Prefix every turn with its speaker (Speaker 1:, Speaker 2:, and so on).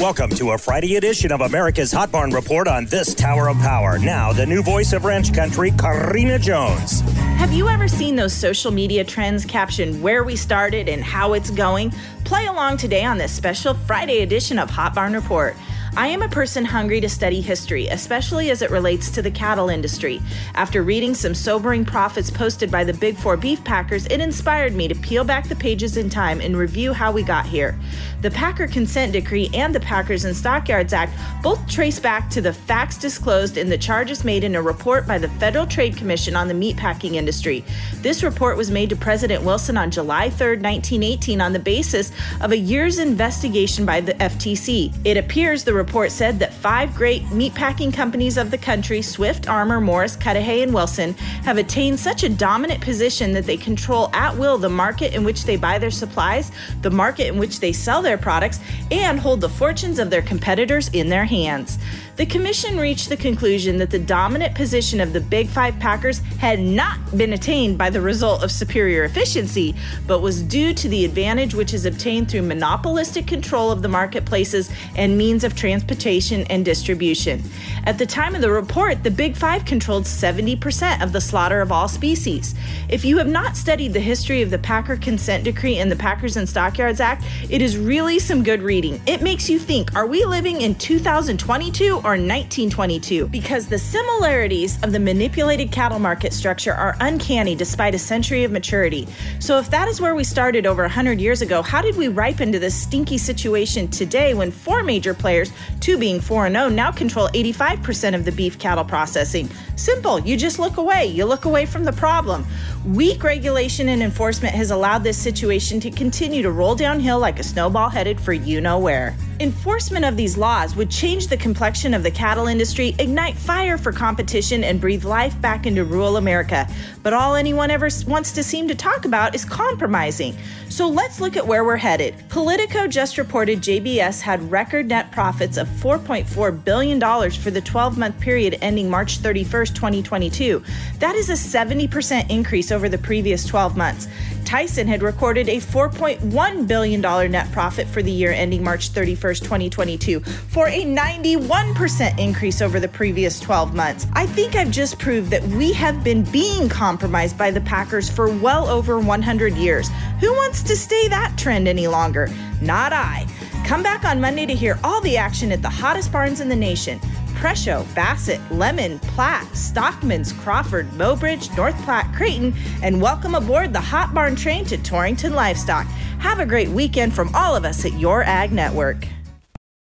Speaker 1: Welcome to a Friday edition of America's Hot Barn Report on this Tower of Power. Now, the new voice of ranch country, Karina Jones.
Speaker 2: Have you ever seen those social media trends caption where we started and how it's going? Play along today on this special Friday edition of Hot Barn Report. I am a person hungry to study history, especially as it relates to the cattle industry. After reading some sobering profits posted by the Big Four beef packers, it inspired me to peel back the pages in time and review how we got here. The Packer Consent Decree and the Packers and Stockyards Act both trace back to the facts disclosed in the charges made in a report by the Federal Trade Commission on the meatpacking industry. This report was made to President Wilson on July 3, 1918, on the basis of a year's investigation by the FTC. It appears the report said that five great meatpacking companies of the country, Swift, Armour, Morris, Cudahy, and Wilson, have attained such a dominant position that they control at will the market in which they buy their supplies, the market in which they sell their products, and hold the fortunes of their competitors in their hands. The commission reached the conclusion that the dominant position of the Big Five Packers had not been attained by the result of superior efficiency, but was due to the advantage which is obtained through monopolistic control of the marketplaces and means of transportation and distribution. At the time of the report, the Big Five controlled 70% of the slaughter of all species. If you have not studied the history of the Packer Consent Decree and the Packers and Stockyards Act, it is really some good reading. It makes you think are we living in 2022 or 1922? Because the similarities of the manipulated cattle market structure are uncanny despite a century of maturity. So, if that is where we started over 100 years ago, how did we ripen to this stinky situation today when four major players, two being 4 0, now control 85% of the beef cattle processing? Simple, you just look away. You look away from the problem. Weak regulation and enforcement has allowed this situation to continue to roll downhill like a snowball headed for you know where. Enforcement of these laws would change the complexion of the cattle industry, ignite fire for competition, and breathe life back into rural America. But all anyone ever wants to seem to talk about is compromising. So let's look at where we're headed. Politico just reported JBS had record net profits of $4.4 billion for the 12 month period ending March 31st, 2022. That is a 70% increase over the previous 12 months. Tyson had recorded a $4.1 billion net profit for the year ending March 31st, 2022, for a 91% increase over the previous 12 months. I think I've just proved that we have been being compromised by the Packers for well over 100 years. Who wants to stay that trend any longer? Not I. Come back on Monday to hear all the action at the hottest barns in the nation. Presho, Bassett, Lemmon, Platte, Stockman's, Crawford, Mobridge, North Platte, Creighton, and welcome aboard the Hot Barn train to Torrington Livestock. Have a great weekend from all of us at Your Ag Network.